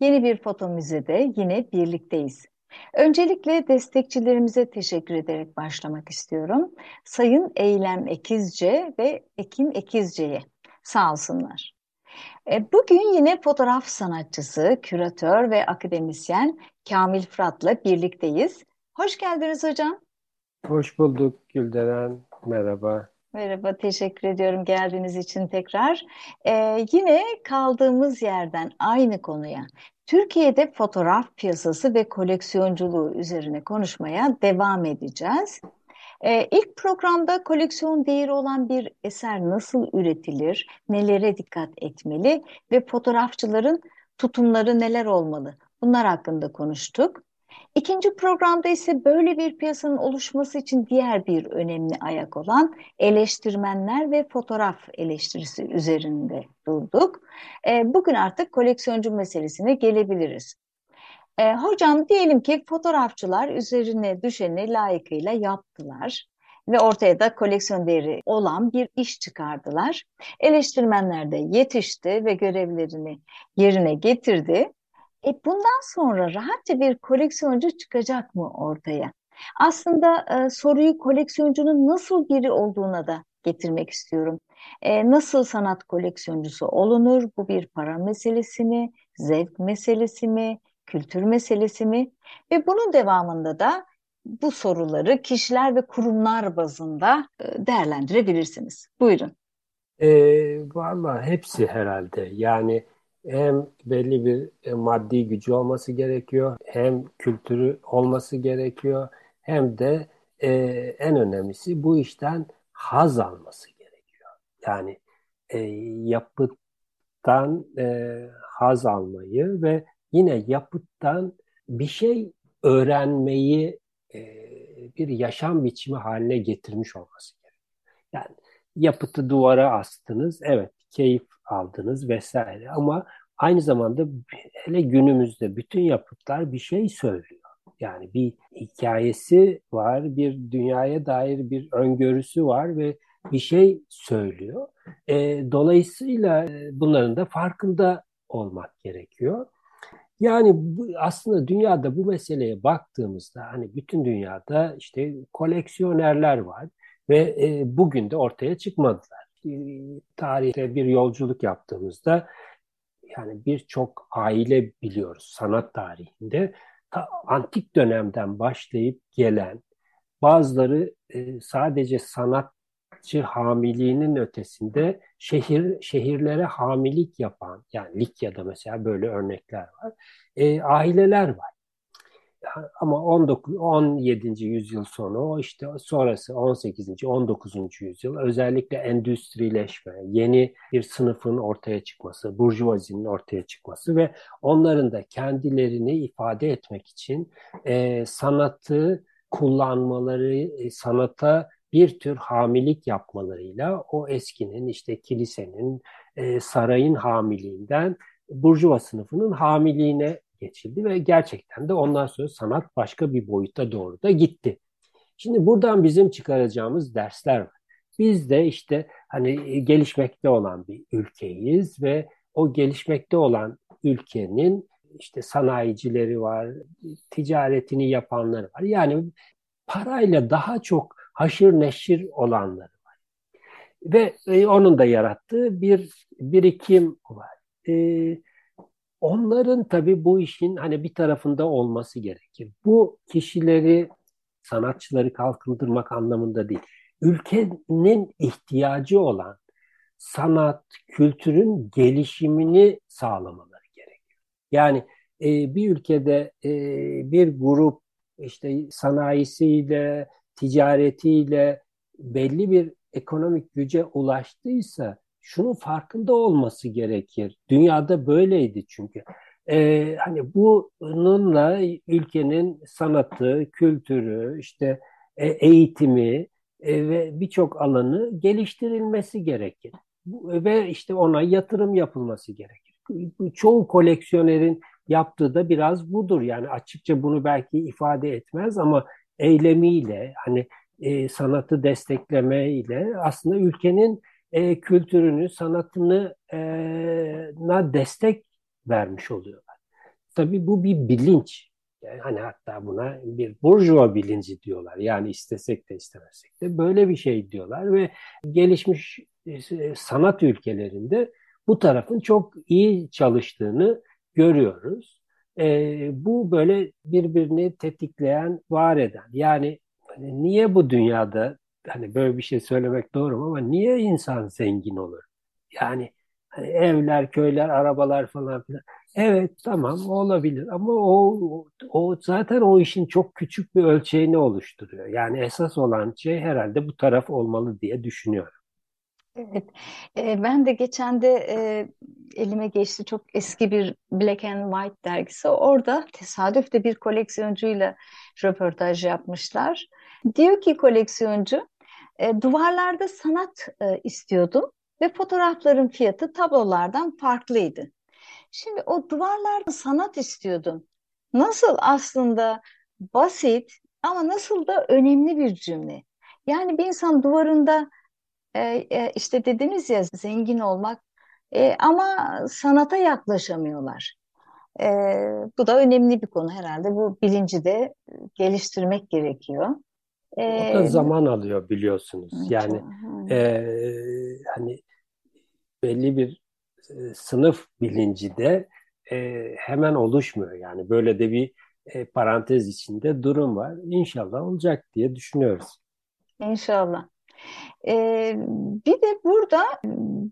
Yeni bir foto müzede yine birlikteyiz. Öncelikle destekçilerimize teşekkür ederek başlamak istiyorum. Sayın Eylem Ekizce ve Ekin Ekizce'ye sağ olsunlar. E, bugün yine fotoğraf sanatçısı, küratör ve akademisyen Kamil Fırat'la birlikteyiz. Hoş geldiniz hocam. Hoş bulduk Gülderen. Merhaba. Merhaba, teşekkür ediyorum geldiğiniz için tekrar. Ee, yine kaldığımız yerden aynı konuya, Türkiye'de fotoğraf piyasası ve koleksiyonculuğu üzerine konuşmaya devam edeceğiz. Ee, ilk programda koleksiyon değeri olan bir eser nasıl üretilir, nelere dikkat etmeli ve fotoğrafçıların tutumları neler olmalı? Bunlar hakkında konuştuk. İkinci programda ise böyle bir piyasanın oluşması için diğer bir önemli ayak olan eleştirmenler ve fotoğraf eleştirisi üzerinde durduk. E, bugün artık koleksiyoncu meselesine gelebiliriz. E, hocam diyelim ki fotoğrafçılar üzerine düşeni layıkıyla yaptılar ve ortaya da koleksiyon değeri olan bir iş çıkardılar. Eleştirmenler de yetişti ve görevlerini yerine getirdi. E bundan sonra rahatça bir koleksiyoncu çıkacak mı ortaya? Aslında e, soruyu koleksiyoncunun nasıl biri olduğuna da getirmek istiyorum. E, nasıl sanat koleksiyoncusu olunur? Bu bir para meselesi mi? Zevk meselesi mi? Kültür meselesi mi? Ve bunun devamında da bu soruları kişiler ve kurumlar bazında e, değerlendirebilirsiniz. Buyurun. E, Valla hepsi herhalde. Yani hem belli bir e, maddi gücü olması gerekiyor, hem kültürü olması gerekiyor, hem de e, en önemlisi bu işten haz alması gerekiyor. Yani e, yapıttan e, haz almayı ve yine yapıttan bir şey öğrenmeyi e, bir yaşam biçimi haline getirmiş olması gerekiyor. Yani yapıtı duvara astınız, evet keyif aldınız vesaire ama aynı zamanda hele günümüzde bütün yapıtlar bir şey söylüyor. Yani bir hikayesi var, bir dünyaya dair bir öngörüsü var ve bir şey söylüyor. E, dolayısıyla bunların da farkında olmak gerekiyor. Yani bu, aslında dünyada bu meseleye baktığımızda hani bütün dünyada işte koleksiyonerler var ve e, bugün de ortaya çıkmadılar. Tarihte bir yolculuk yaptığımızda yani birçok aile biliyoruz sanat tarihinde ta antik dönemden başlayıp gelen bazıları e, sadece sanatçı hamiliğinin ötesinde şehir şehirlere hamilik yapan yani Likya'da mesela böyle örnekler var. E, aileler var ama 19 17. yüzyıl sonu işte sonrası 18. 19. yüzyıl özellikle endüstrileşme, yeni bir sınıfın ortaya çıkması, burjuvazinin ortaya çıkması ve onların da kendilerini ifade etmek için e, sanatı kullanmaları, e, sanata bir tür hamilik yapmalarıyla o eskinin işte kilisenin, e, sarayın hamiliğinden burjuva sınıfının hamiliğine geçildi ve gerçekten de ondan sonra sanat başka bir boyuta doğru da gitti. Şimdi buradan bizim çıkaracağımız dersler var. Biz de işte hani gelişmekte olan bir ülkeyiz ve o gelişmekte olan ülkenin işte sanayicileri var, ticaretini yapanları var. Yani parayla daha çok haşır neşir olanları var. Ve e, onun da yarattığı bir birikim var. E, Onların tabii bu işin hani bir tarafında olması gerekir. Bu kişileri, sanatçıları kalkındırmak anlamında değil. Ülkenin ihtiyacı olan sanat, kültürün gelişimini sağlamaları gerekiyor. Yani e, bir ülkede e, bir grup işte sanayisiyle, ticaretiyle belli bir ekonomik güce ulaştıysa şunun farkında olması gerekir. Dünyada böyleydi çünkü. e, hani bununla ülkenin sanatı, kültürü, işte e, eğitimi e, ve birçok alanı geliştirilmesi gerekir. Ve işte ona yatırım yapılması gerekir. Çoğu koleksiyonerin yaptığı da biraz budur. Yani açıkça bunu belki ifade etmez ama eylemiyle hani e, sanatı desteklemeyle aslında ülkenin e, kültürünü, sanatını e, na destek vermiş oluyorlar. Tabii bu bir bilinç. Yani hani hatta buna bir burjuva bilinci diyorlar. Yani istesek de istemesek de böyle bir şey diyorlar ve gelişmiş e, sanat ülkelerinde bu tarafın çok iyi çalıştığını görüyoruz. E, bu böyle birbirini tetikleyen, var eden. Yani hani niye bu dünyada hani böyle bir şey söylemek doğru mu ama niye insan zengin olur? Yani hani evler, köyler, arabalar falan filan. Evet tamam olabilir ama o, o zaten o işin çok küçük bir ölçeğini oluşturuyor. Yani esas olan şey herhalde bu taraf olmalı diye düşünüyorum. Evet, e, ben de geçen de e, elime geçti çok eski bir Black and White dergisi. Orada tesadüfte bir koleksiyoncuyla röportaj yapmışlar. Diyor ki koleksiyoncu, e, duvarlarda sanat e, istiyordum ve fotoğrafların fiyatı tablolardan farklıydı. Şimdi o duvarlarda sanat istiyordum. Nasıl aslında basit ama nasıl da önemli bir cümle. Yani bir insan duvarında e, e, işte dediniz ya zengin olmak e, ama sanata yaklaşamıyorlar. E, bu da önemli bir konu herhalde. Bu bilinci de geliştirmek gerekiyor. O da zaman alıyor biliyorsunuz. Yani e, hani belli bir e, sınıf bilinci de e, hemen oluşmuyor. Yani böyle de bir e, parantez içinde durum var. İnşallah olacak diye düşünüyoruz. İnşallah. Ee, bir de burada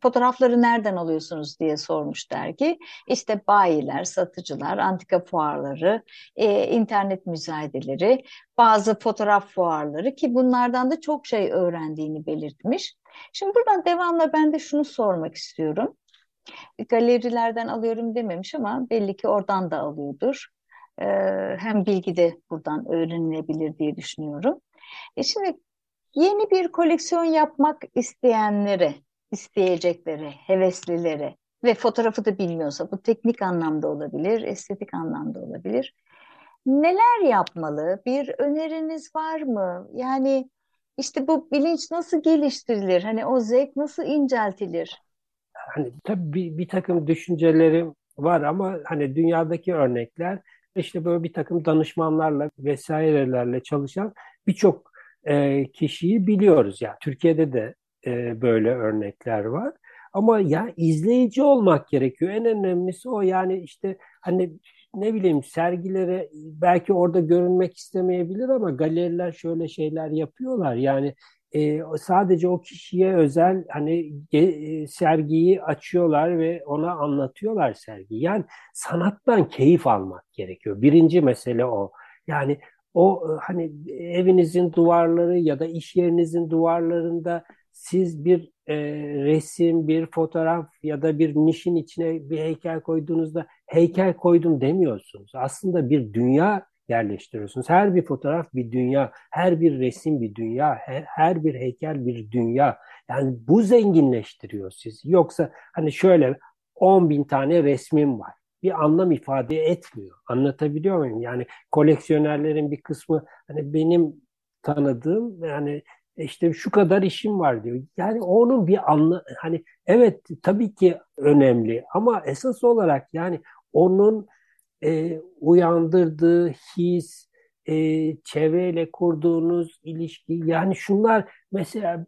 fotoğrafları nereden alıyorsunuz diye sormuş dergi. İşte bayiler, satıcılar, antika fuarları, e, internet müzayedeleri, bazı fotoğraf fuarları ki bunlardan da çok şey öğrendiğini belirtmiş. Şimdi buradan devamla ben de şunu sormak istiyorum. Galerilerden alıyorum dememiş ama belli ki oradan da alıyordur. Ee, hem bilgi de buradan öğrenilebilir diye düşünüyorum. E şimdi Yeni bir koleksiyon yapmak isteyenlere, isteyecekleri, heveslilere ve fotoğrafı da bilmiyorsa bu teknik anlamda olabilir, estetik anlamda olabilir. Neler yapmalı? Bir öneriniz var mı? Yani işte bu bilinç nasıl geliştirilir? Hani o zevk nasıl inceltilir? Hani tabii bir, bir takım düşüncelerim var ama hani dünyadaki örnekler işte böyle bir takım danışmanlarla vesairelerle çalışan birçok e, kişiyi biliyoruz. Yani Türkiye'de de e, böyle örnekler var. Ama ya izleyici olmak gerekiyor. En önemlisi o. Yani işte hani ne bileyim sergilere belki orada görünmek istemeyebilir ama galeriler şöyle şeyler yapıyorlar. Yani e, sadece o kişiye özel hani e, sergiyi açıyorlar ve ona anlatıyorlar sergiyi. Yani sanattan keyif almak gerekiyor. Birinci mesele o. Yani o e, hani evinizin duvarları ya da iş yerinizin duvarlarında siz bir e, resim, bir fotoğraf ya da bir nişin içine bir heykel koyduğunuzda heykel koydum demiyorsunuz. Aslında bir dünya yerleştiriyorsunuz. Her bir fotoğraf bir dünya, her bir resim bir dünya, her, her bir heykel bir dünya. Yani bu zenginleştiriyor sizi. Yoksa hani şöyle 10 bin tane resmim var bir anlam ifade etmiyor. Anlatabiliyor muyum? Yani koleksiyonerlerin bir kısmı hani benim tanıdığım yani işte şu kadar işim var diyor. Yani onun bir anla hani evet tabii ki önemli ama esas olarak yani onun e, uyandırdığı his, e, çevreyle kurduğunuz ilişki yani şunlar mesela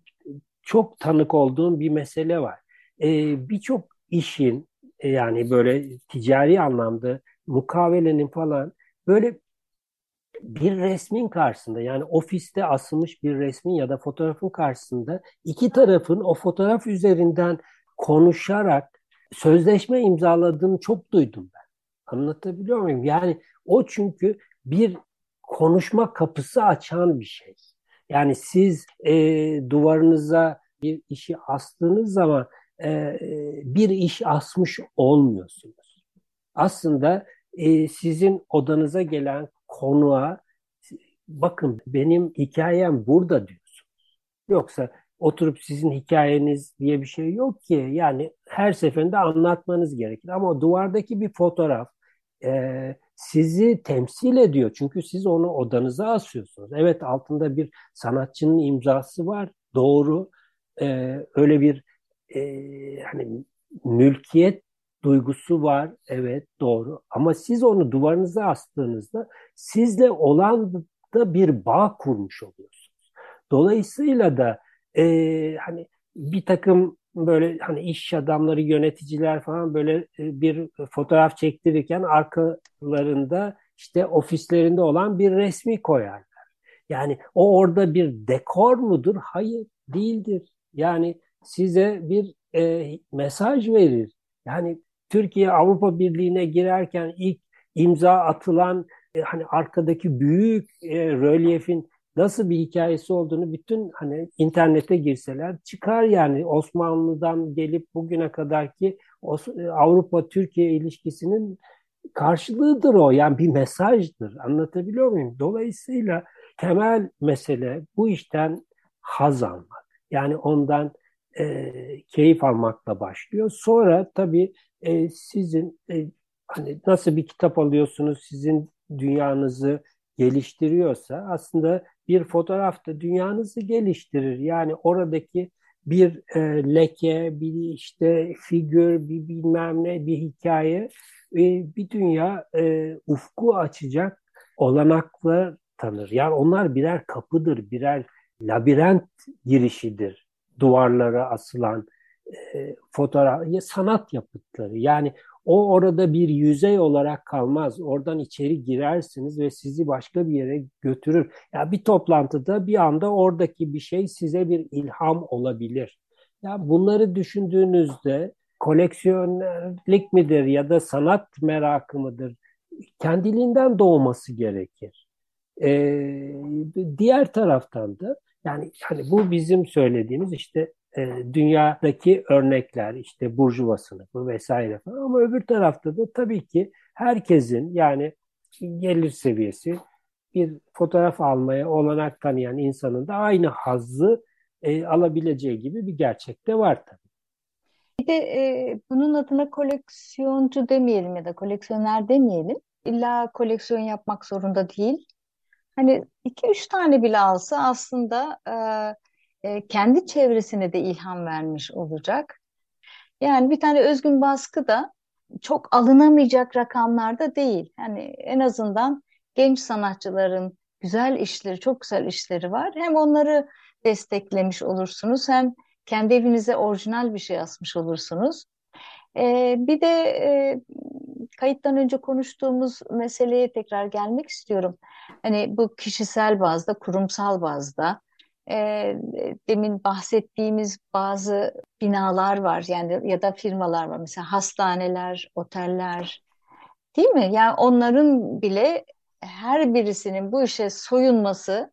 çok tanık olduğum bir mesele var. E, Birçok işin yani böyle ticari anlamda mukavelenin falan böyle bir resmin karşısında yani ofiste asılmış bir resmin ya da fotoğrafın karşısında iki tarafın o fotoğraf üzerinden konuşarak sözleşme imzaladığını çok duydum ben. Anlatabiliyor muyum? Yani o çünkü bir konuşma kapısı açan bir şey. Yani siz e, duvarınıza bir işi astığınız zaman e, bir iş asmış olmuyorsunuz. aslında e, sizin odanıza gelen konuğa bakın benim hikayem burada diyorsunuz. Yoksa oturup sizin hikayeniz diye bir şey yok ki. Yani her seferinde anlatmanız gerekir. Ama duvardaki bir fotoğraf e, sizi temsil ediyor. Çünkü siz onu odanıza asıyorsunuz. Evet altında bir sanatçının imzası var. Doğru. E, öyle bir e, hani mülkiyet duygusu var. Evet doğru. Ama siz onu duvarınıza astığınızda sizle olan da bir bağ kurmuş oluyorsunuz. Dolayısıyla da e, hani bir takım böyle hani iş adamları, yöneticiler falan böyle bir fotoğraf çektirirken arkalarında işte ofislerinde olan bir resmi koyarlar. Yani o orada bir dekor mudur? Hayır, değildir. Yani size bir e, mesaj verir. Yani Türkiye Avrupa Birliği'ne girerken ilk imza atılan e, hani arkadaki büyük e, rölyefin nasıl bir hikayesi olduğunu bütün hani internete girseler çıkar yani Osmanlı'dan gelip bugüne kadar ki e, Avrupa-Türkiye ilişkisinin karşılığıdır o. Yani bir mesajdır. Anlatabiliyor muyum? Dolayısıyla temel mesele bu işten haz almak. Yani ondan e, keyif almakla başlıyor. Sonra tabii e, sizin e, hani nasıl bir kitap alıyorsunuz, sizin dünyanızı geliştiriyorsa aslında bir fotoğraf da dünyanızı geliştirir. Yani oradaki bir e, leke, bir işte figür, bir bilmem ne, bir hikaye, e, bir dünya e, ufku açacak olanaklar tanır. Yani onlar birer kapıdır, birer labirent girişidir duvarlara asılan e, fotoğraf, sanat yapıtları. Yani o orada bir yüzey olarak kalmaz. Oradan içeri girersiniz ve sizi başka bir yere götürür. Ya bir toplantıda bir anda oradaki bir şey size bir ilham olabilir. Ya bunları düşündüğünüzde koleksiyonerlik midir ya da sanat merakı mıdır? Kendiliğinden doğması gerekir. Ee, diğer taraftan da yani hani bu bizim söylediğimiz işte e, dünyadaki örnekler işte burjuva sınıfı vesaire falan ama öbür tarafta da tabii ki herkesin yani gelir seviyesi bir fotoğraf almaya olanak tanıyan insanın da aynı hazzı e, alabileceği gibi bir gerçek de var tabii. Bir de e, bunun adına koleksiyoncu demeyelim ya da koleksiyoner demeyelim. İlla koleksiyon yapmak zorunda değil. Hani iki üç tane bile alsa aslında e, kendi çevresine de ilham vermiş olacak. Yani bir tane özgün baskı da çok alınamayacak rakamlarda değil. Yani en azından genç sanatçıların güzel işleri, çok güzel işleri var. Hem onları desteklemiş olursunuz hem kendi evinize orijinal bir şey asmış olursunuz. Ee, bir de e, kayıttan önce konuştuğumuz meseleye tekrar gelmek istiyorum. Hani bu kişisel bazda, kurumsal bazda e, demin bahsettiğimiz bazı binalar var yani ya da firmalar var mesela hastaneler, oteller değil mi? Yani onların bile her birisinin bu işe soyunması,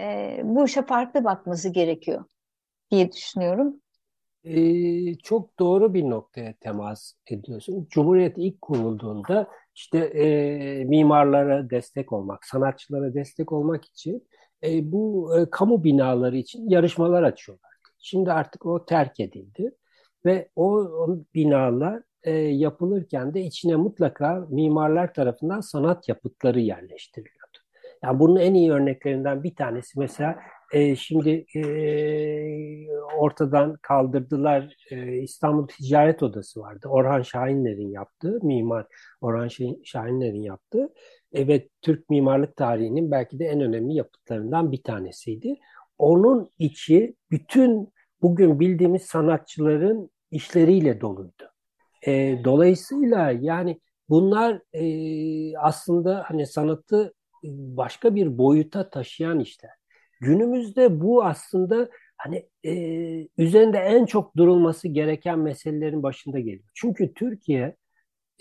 e, bu işe farklı bakması gerekiyor diye düşünüyorum. Çok doğru bir noktaya temas ediyorsun. Cumhuriyet ilk kurulduğunda işte e, mimarlara destek olmak, sanatçılara destek olmak için e, bu e, kamu binaları için yarışmalar açıyorlar. Şimdi artık o terk edildi ve o, o binalar e, yapılırken de içine mutlaka mimarlar tarafından sanat yapıtları yerleştiriliyordu. Yani bunun en iyi örneklerinden bir tanesi mesela e, şimdi e, ortadan kaldırdılar e, İstanbul Ticaret Odası vardı. Orhan Şahinler'in yaptığı, mimar Orhan Şahinler'in yaptığı evet Türk mimarlık tarihinin belki de en önemli yapıtlarından bir tanesiydi. Onun içi bütün bugün bildiğimiz sanatçıların işleriyle doluydu. E, dolayısıyla yani bunlar e, aslında hani sanatı başka bir boyuta taşıyan işler. Günümüzde bu aslında hani e, üzerinde en çok durulması gereken meselelerin başında geliyor. Çünkü Türkiye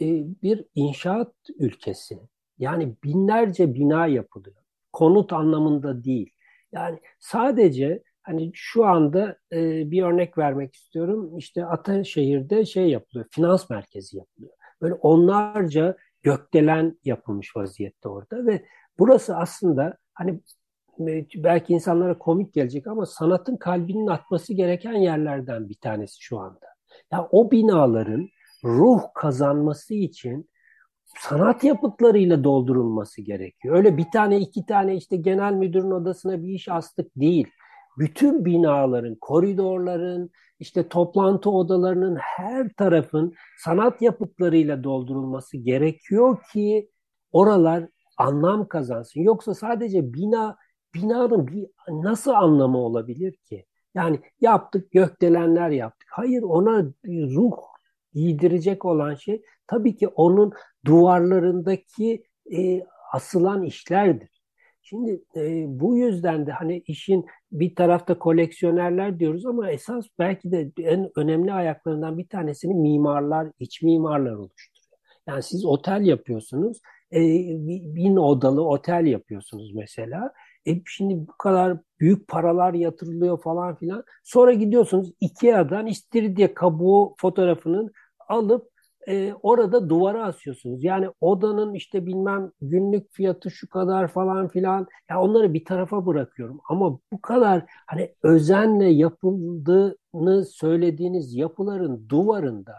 e, bir inşaat ülkesi. Yani binlerce bina yapılıyor. Konut anlamında değil. Yani sadece hani şu anda e, bir örnek vermek istiyorum. İşte Ataşehir'de şey yapılıyor, finans merkezi yapılıyor. böyle onlarca gökdelen yapılmış vaziyette orada ve burası aslında hani belki insanlara komik gelecek ama sanatın kalbinin atması gereken yerlerden bir tanesi şu anda. Ya o binaların ruh kazanması için sanat yapıtlarıyla doldurulması gerekiyor. Öyle bir tane iki tane işte genel müdürün odasına bir iş astık değil. Bütün binaların, koridorların, işte toplantı odalarının her tarafın sanat yapıtlarıyla doldurulması gerekiyor ki oralar anlam kazansın. Yoksa sadece bina binanın bir nasıl anlamı olabilir ki? Yani yaptık gökdelenler yaptık. Hayır ona ruh giydirecek olan şey tabii ki onun duvarlarındaki e, asılan işlerdir. Şimdi e, bu yüzden de hani işin bir tarafta koleksiyonerler diyoruz ama esas belki de en önemli ayaklarından bir tanesini mimarlar, iç mimarlar oluşturuyor. Yani siz otel yapıyorsunuz, e, bin odalı otel yapıyorsunuz mesela. E şimdi bu kadar büyük paralar yatırılıyor falan filan. Sonra gidiyorsunuz Ikea'dan istiridye kabuğu fotoğrafının alıp e, orada duvara asıyorsunuz. Yani odanın işte bilmem günlük fiyatı şu kadar falan filan. Ya onları bir tarafa bırakıyorum. Ama bu kadar hani özenle yapıldığını söylediğiniz yapıların duvarında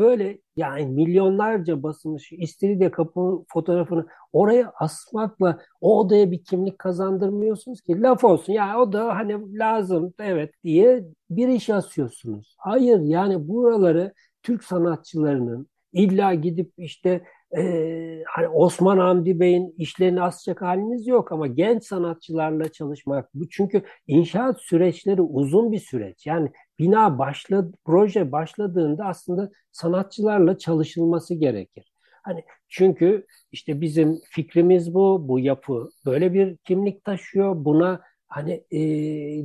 böyle yani milyonlarca basılmış istiridye kapı fotoğrafını oraya asmakla o odaya bir kimlik kazandırmıyorsunuz ki. Laf olsun ya o da hani lazım evet diye bir iş asıyorsunuz. Hayır yani buraları Türk sanatçılarının illa gidip işte e, hani Osman Hamdi Bey'in işlerini asacak haliniz yok ama genç sanatçılarla çalışmak bu çünkü inşaat süreçleri uzun bir süreç. Yani bina başladı, proje başladığında aslında sanatçılarla çalışılması gerekir. Hani çünkü işte bizim fikrimiz bu, bu yapı böyle bir kimlik taşıyor. Buna hani e,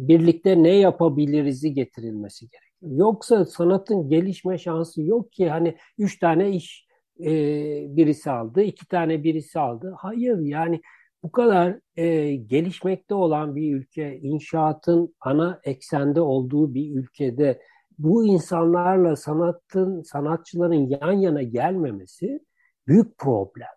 birlikte ne yapabiliriz'i getirilmesi gerekiyor. Yoksa sanatın gelişme şansı yok ki hani üç tane iş e, birisi aldı, iki tane birisi aldı. Hayır yani bu kadar e, gelişmekte olan bir ülke, inşaatın ana eksende olduğu bir ülkede bu insanlarla sanatın, sanatçıların yan yana gelmemesi büyük problem.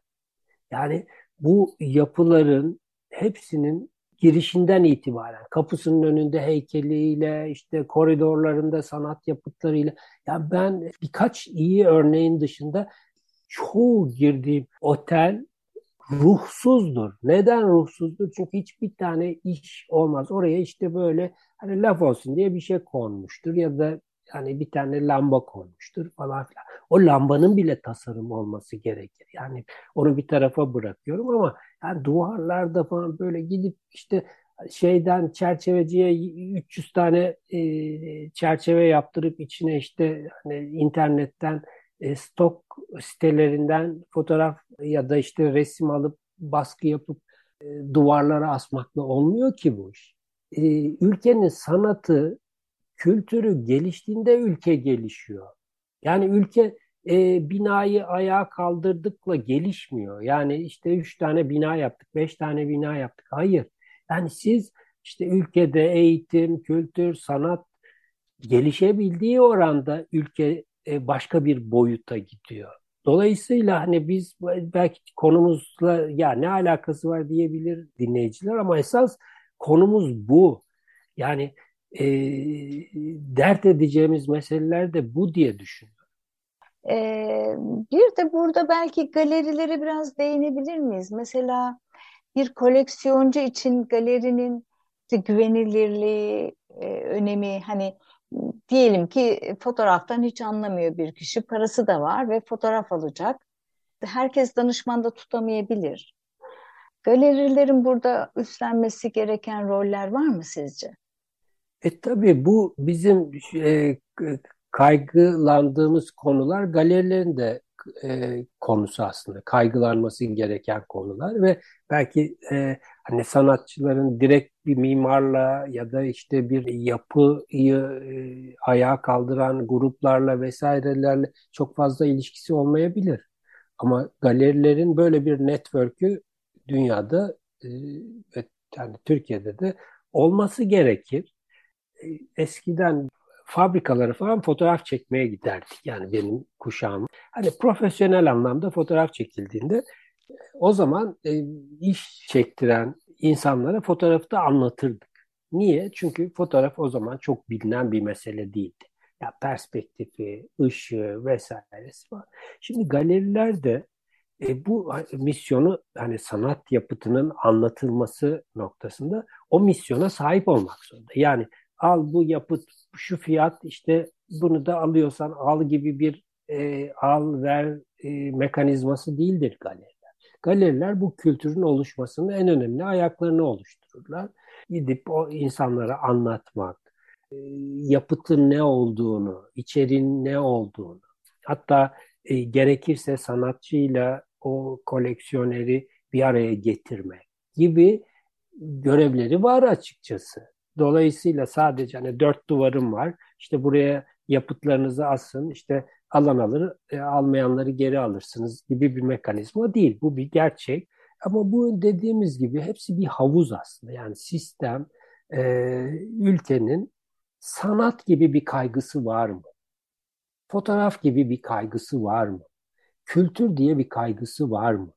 Yani bu yapıların hepsinin girişinden itibaren kapısının önünde heykeliyle işte koridorlarında sanat yapıtlarıyla ya ben birkaç iyi örneğin dışında çoğu girdiğim otel ruhsuzdur. Neden ruhsuzdur? Çünkü hiçbir tane iş olmaz. Oraya işte böyle hani laf olsun diye bir şey konmuştur ya da yani bir tane lamba konmuştur falan filan. O lambanın bile tasarım olması gerekir. Yani onu bir tarafa bırakıyorum ama yani duvarlarda falan böyle gidip işte şeyden çerçeveciye 300 tane e, çerçeve yaptırıp içine işte hani internetten e, stok sitelerinden fotoğraf ya da işte resim alıp baskı yapıp e, duvarlara asmakla olmuyor ki bu iş. E, ülkenin sanatı, kültürü geliştiğinde ülke gelişiyor. Yani ülke e, binayı ayağa kaldırdıkla gelişmiyor. Yani işte üç tane bina yaptık, beş tane bina yaptık. Hayır. Yani siz işte ülkede eğitim, kültür, sanat gelişebildiği oranda ülke başka bir boyuta gidiyor. Dolayısıyla hani biz belki konumuzla ya ne alakası var diyebilir dinleyiciler ama esas konumuz bu. Yani e, dert edeceğimiz meseleler de bu diye düşünüyorum. Ee, bir de burada belki galerilere biraz değinebilir miyiz? Mesela bir koleksiyoncu için galerinin güvenilirliği, e, önemi hani diyelim ki fotoğraftan hiç anlamıyor bir kişi, parası da var ve fotoğraf alacak. Herkes danışmanda tutamayabilir. Galerilerin burada üstlenmesi gereken roller var mı sizce? E tabii bu bizim e, kaygılandığımız konular galerilerin de e, konusu aslında kaygılanması gereken konular ve belki e, hani sanatçıların direkt bir mimarla ya da işte bir yapıyı e, ayağa kaldıran gruplarla vesairelerle çok fazla ilişkisi olmayabilir. Ama galerilerin böyle bir network'ü dünyada e, ve yani Türkiye'de de olması gerekir. E, eskiden fabrikalara falan fotoğraf çekmeye giderdik. Yani benim kuşağım. Hani profesyonel anlamda fotoğraf çekildiğinde o zaman e, iş çektiren insanlara fotoğrafı da anlatırdık. Niye? Çünkü fotoğraf o zaman çok bilinen bir mesele değildi. Ya perspektifi, ışığı vesairesi var. Şimdi galeriler de e, bu misyonu hani sanat yapıtının anlatılması noktasında o misyona sahip olmak zorunda. Yani al bu yapıt şu fiyat işte bunu da alıyorsan al gibi bir e, al ver e, mekanizması değildir galeriler. Galeriler bu kültürün oluşmasının en önemli ayaklarını oluştururlar. Gidip o insanlara anlatmak, e, yapıtın ne olduğunu, içeriğin ne olduğunu, hatta e, gerekirse sanatçıyla o koleksiyoneri bir araya getirmek gibi görevleri var açıkçası. Dolayısıyla sadece hani dört duvarım var. İşte buraya yapıtlarınızı asın. İşte alan alır, e, almayanları geri alırsınız gibi bir mekanizma değil. Bu bir gerçek. Ama bu dediğimiz gibi hepsi bir havuz aslında. Yani sistem e, ülkenin sanat gibi bir kaygısı var mı? Fotoğraf gibi bir kaygısı var mı? Kültür diye bir kaygısı var mı?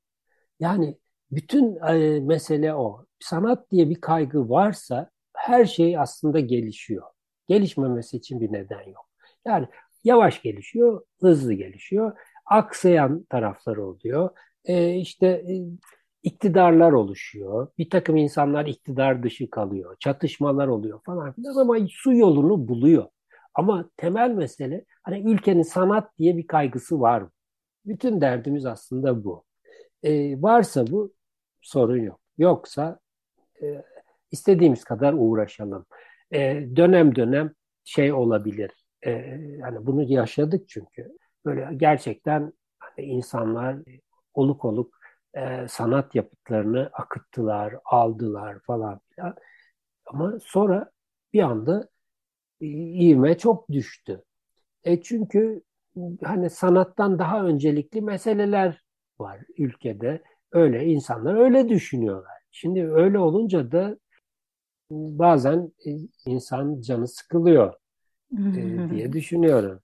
Yani bütün e, mesele o. Sanat diye bir kaygı varsa her şey aslında gelişiyor. Gelişmemesi için bir neden yok. Yani yavaş gelişiyor, hızlı gelişiyor. Aksayan taraflar oluyor. E, işte e, iktidarlar oluşuyor. Bir takım insanlar iktidar dışı kalıyor. Çatışmalar oluyor falan filan ama su yolunu buluyor. Ama temel mesele hani ülkenin sanat diye bir kaygısı var mı? Bütün derdimiz aslında bu. E, varsa bu sorun yok. Yoksa e, istediğimiz kadar uğraşalım. E, dönem dönem şey olabilir. E, yani bunu yaşadık çünkü. Böyle gerçekten hani insanlar oluk oluk e, sanat yapıtlarını akıttılar, aldılar falan filan. Ama sonra bir anda e, ivme çok düştü. E çünkü hani sanattan daha öncelikli meseleler var ülkede. Öyle insanlar öyle düşünüyorlar. Şimdi öyle olunca da bazen e, insan canı sıkılıyor e, diye düşünüyorum.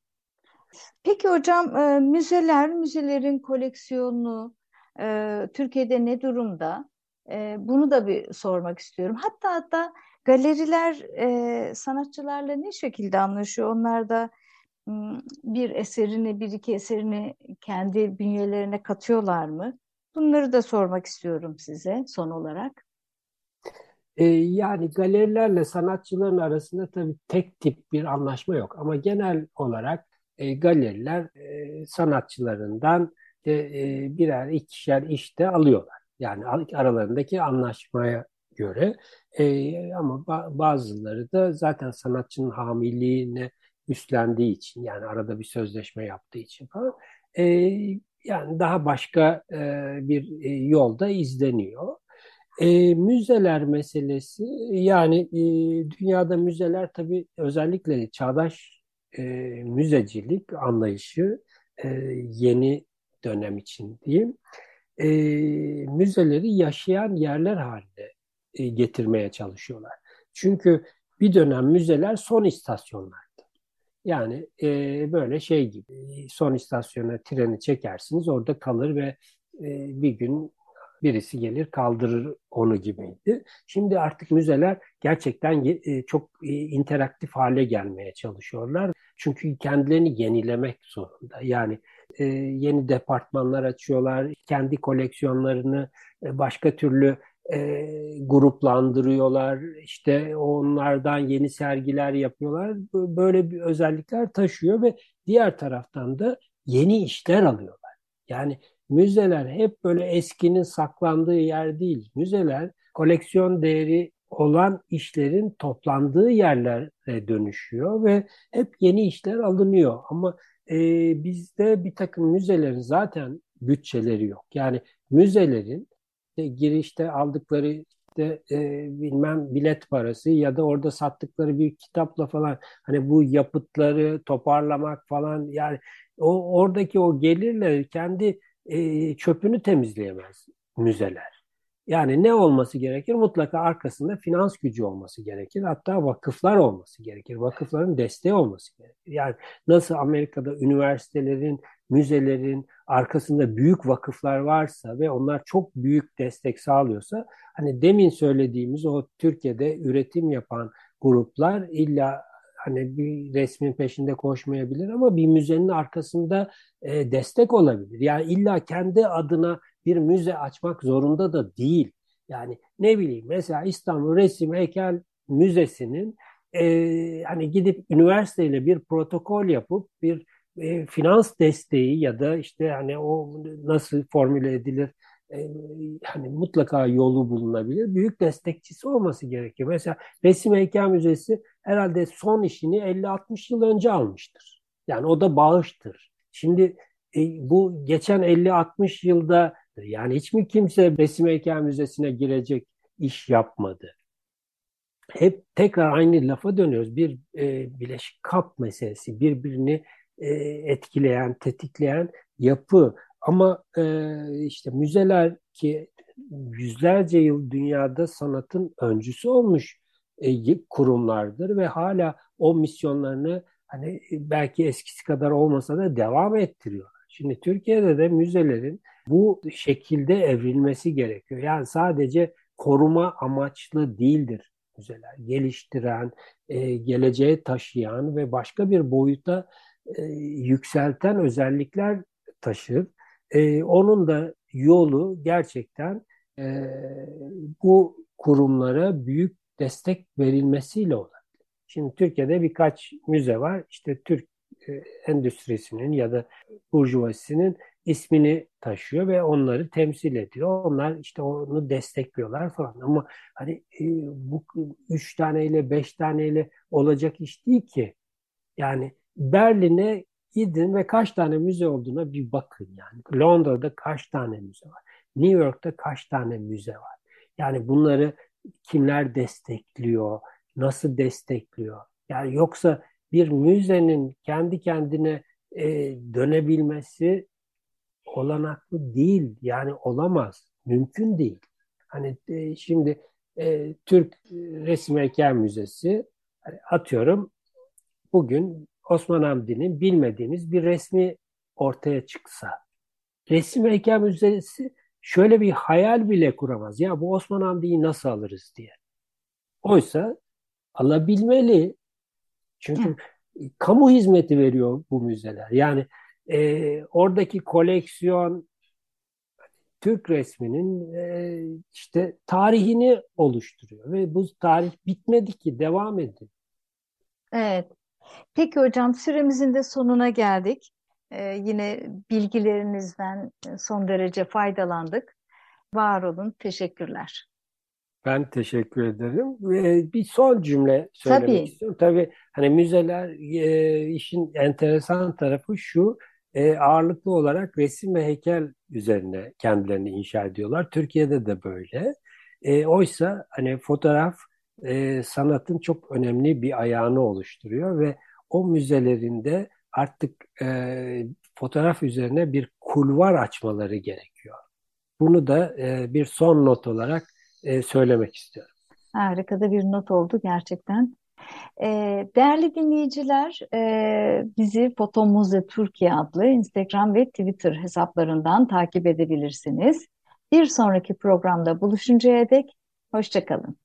Peki hocam e, müzeler, müzelerin koleksiyonu Türkiye'de ne durumda? Bunu da bir sormak istiyorum. Hatta hatta galeriler sanatçılarla ne şekilde anlaşıyor? Onlar da bir eserini, bir iki eserini kendi bünyelerine katıyorlar mı? Bunları da sormak istiyorum size son olarak. E, yani galerilerle sanatçıların arasında tabii tek tip bir anlaşma yok. Ama genel olarak e, galeriler e, sanatçılarından e, birer ikişer işte alıyorlar. Yani aralarındaki anlaşmaya göre. Ama bazıları da zaten sanatçının hamiliğine üstlendiği için yani arada bir sözleşme yaptığı için falan yani daha başka bir yolda izleniyor. E, müzeler meselesi yani e, dünyada müzeler tabii özellikle çağdaş e, müzecilik anlayışı e, yeni dönem için diyeyim e, müzeleri yaşayan yerler haline e, getirmeye çalışıyorlar. Çünkü bir dönem müzeler son istasyonlar. Yani e, böyle şey gibi son istasyona treni çekersiniz orada kalır ve e, bir gün birisi gelir kaldırır onu gibiydi. Şimdi artık müzeler gerçekten e, çok e, interaktif hale gelmeye çalışıyorlar. Çünkü kendilerini yenilemek zorunda. Yani e, yeni departmanlar açıyorlar, kendi koleksiyonlarını başka türlü gruplandırıyorlar. İşte onlardan yeni sergiler yapıyorlar. Böyle bir özellikler taşıyor ve diğer taraftan da yeni işler alıyorlar. Yani müzeler hep böyle eskinin saklandığı yer değil. Müzeler koleksiyon değeri olan işlerin toplandığı yerlere dönüşüyor ve hep yeni işler alınıyor. Ama e, bizde bir takım müzelerin zaten bütçeleri yok. Yani müzelerin işte girişte aldıkları işte e, bilmem bilet parası ya da orada sattıkları bir kitapla falan hani bu yapıtları toparlamak falan yani o oradaki o gelirle kendi e, çöpünü temizleyemez müzeler. Yani ne olması gerekir? Mutlaka arkasında finans gücü olması gerekir. Hatta vakıflar olması gerekir. Vakıfların desteği olması gerekir. Yani nasıl Amerika'da üniversitelerin, müzelerin arkasında büyük vakıflar varsa ve onlar çok büyük destek sağlıyorsa hani demin söylediğimiz o Türkiye'de üretim yapan gruplar illa hani bir resmin peşinde koşmayabilir ama bir müzenin arkasında e, destek olabilir. Yani illa kendi adına bir müze açmak zorunda da değil. Yani ne bileyim mesela İstanbul Resim Heykel Müzesi'nin e, hani gidip üniversiteyle bir protokol yapıp bir e, finans desteği ya da işte hani o nasıl formüle edilir e, hani mutlaka yolu bulunabilir. Büyük destekçisi olması gerekiyor. Mesela Resim Heykel Müzesi herhalde son işini 50-60 yıl önce almıştır. Yani o da bağıştır. Şimdi e, bu geçen 50-60 yılda yani hiç mi kimse Resim Heykel Müzesi'ne girecek iş yapmadı? Hep tekrar aynı lafa dönüyoruz. Bir e, bileşik kap meselesi, birbirini e, etkileyen, tetikleyen yapı. Ama e, işte müzeler ki yüzlerce yıl dünyada sanatın öncüsü olmuş e, kurumlardır ve hala o misyonlarını hani belki eskisi kadar olmasa da devam ettiriyorlar. Şimdi Türkiye'de de müzelerin bu şekilde evrilmesi gerekiyor. Yani sadece koruma amaçlı değildir müzeler. Geliştiren, e, geleceğe taşıyan ve başka bir boyuta e, yükselten özellikler taşır. E, onun da yolu gerçekten e, bu kurumlara büyük destek verilmesiyle olabilir. Şimdi Türkiye'de birkaç müze var. İşte Türk e, endüstrisinin ya da burjuvasinin ismini taşıyor ve onları temsil ediyor. Onlar işte onu destekliyorlar falan. Ama hani e, bu üç taneyle beş taneyle olacak iş değil ki. Yani Berlin'e gidin ve kaç tane müze olduğuna bir bakın yani. Londra'da kaç tane müze var? New York'ta kaç tane müze var? Yani bunları kimler destekliyor? Nasıl destekliyor? Yani yoksa bir müzenin kendi kendine e, dönebilmesi olanaklı değil. Yani olamaz. Mümkün değil. Hani e, şimdi e, Türk Resim Heykel Müzesi hani atıyorum bugün Osman Hamdi'nin bilmediğimiz bir resmi ortaya çıksa Resim Heykel Müzesi şöyle bir hayal bile kuramaz. Ya bu Osman Hamdi'yi nasıl alırız diye. Oysa alabilmeli. Çünkü kamu hizmeti veriyor bu müzeler. Yani e, oradaki koleksiyon Türk resminin e, işte tarihini oluşturuyor ve bu tarih bitmedi ki devam ediyor. Evet. Peki hocam süremizin de sonuna geldik. Ee, yine bilgilerinizden son derece faydalandık. Var olun. Teşekkürler. Ben teşekkür ederim. Ee, bir son cümle söylemek Tabii. istiyorum. Tabii hani müzeler e, işin enteresan tarafı şu e, ağırlıklı olarak resim ve heykel üzerine kendilerini inşa ediyorlar. Türkiye'de de böyle. E, oysa hani fotoğraf e, sanatın çok önemli bir ayağını oluşturuyor ve o müzelerinde artık e, fotoğraf üzerine bir kulvar açmaları gerekiyor. Bunu da e, bir son not olarak e, söylemek istiyorum. Harika da bir not oldu gerçekten. Ee, değerli dinleyiciler, e, bizi Foto Muze Türkiye adlı Instagram ve Twitter hesaplarından takip edebilirsiniz. Bir sonraki programda buluşuncaya dek hoşçakalın.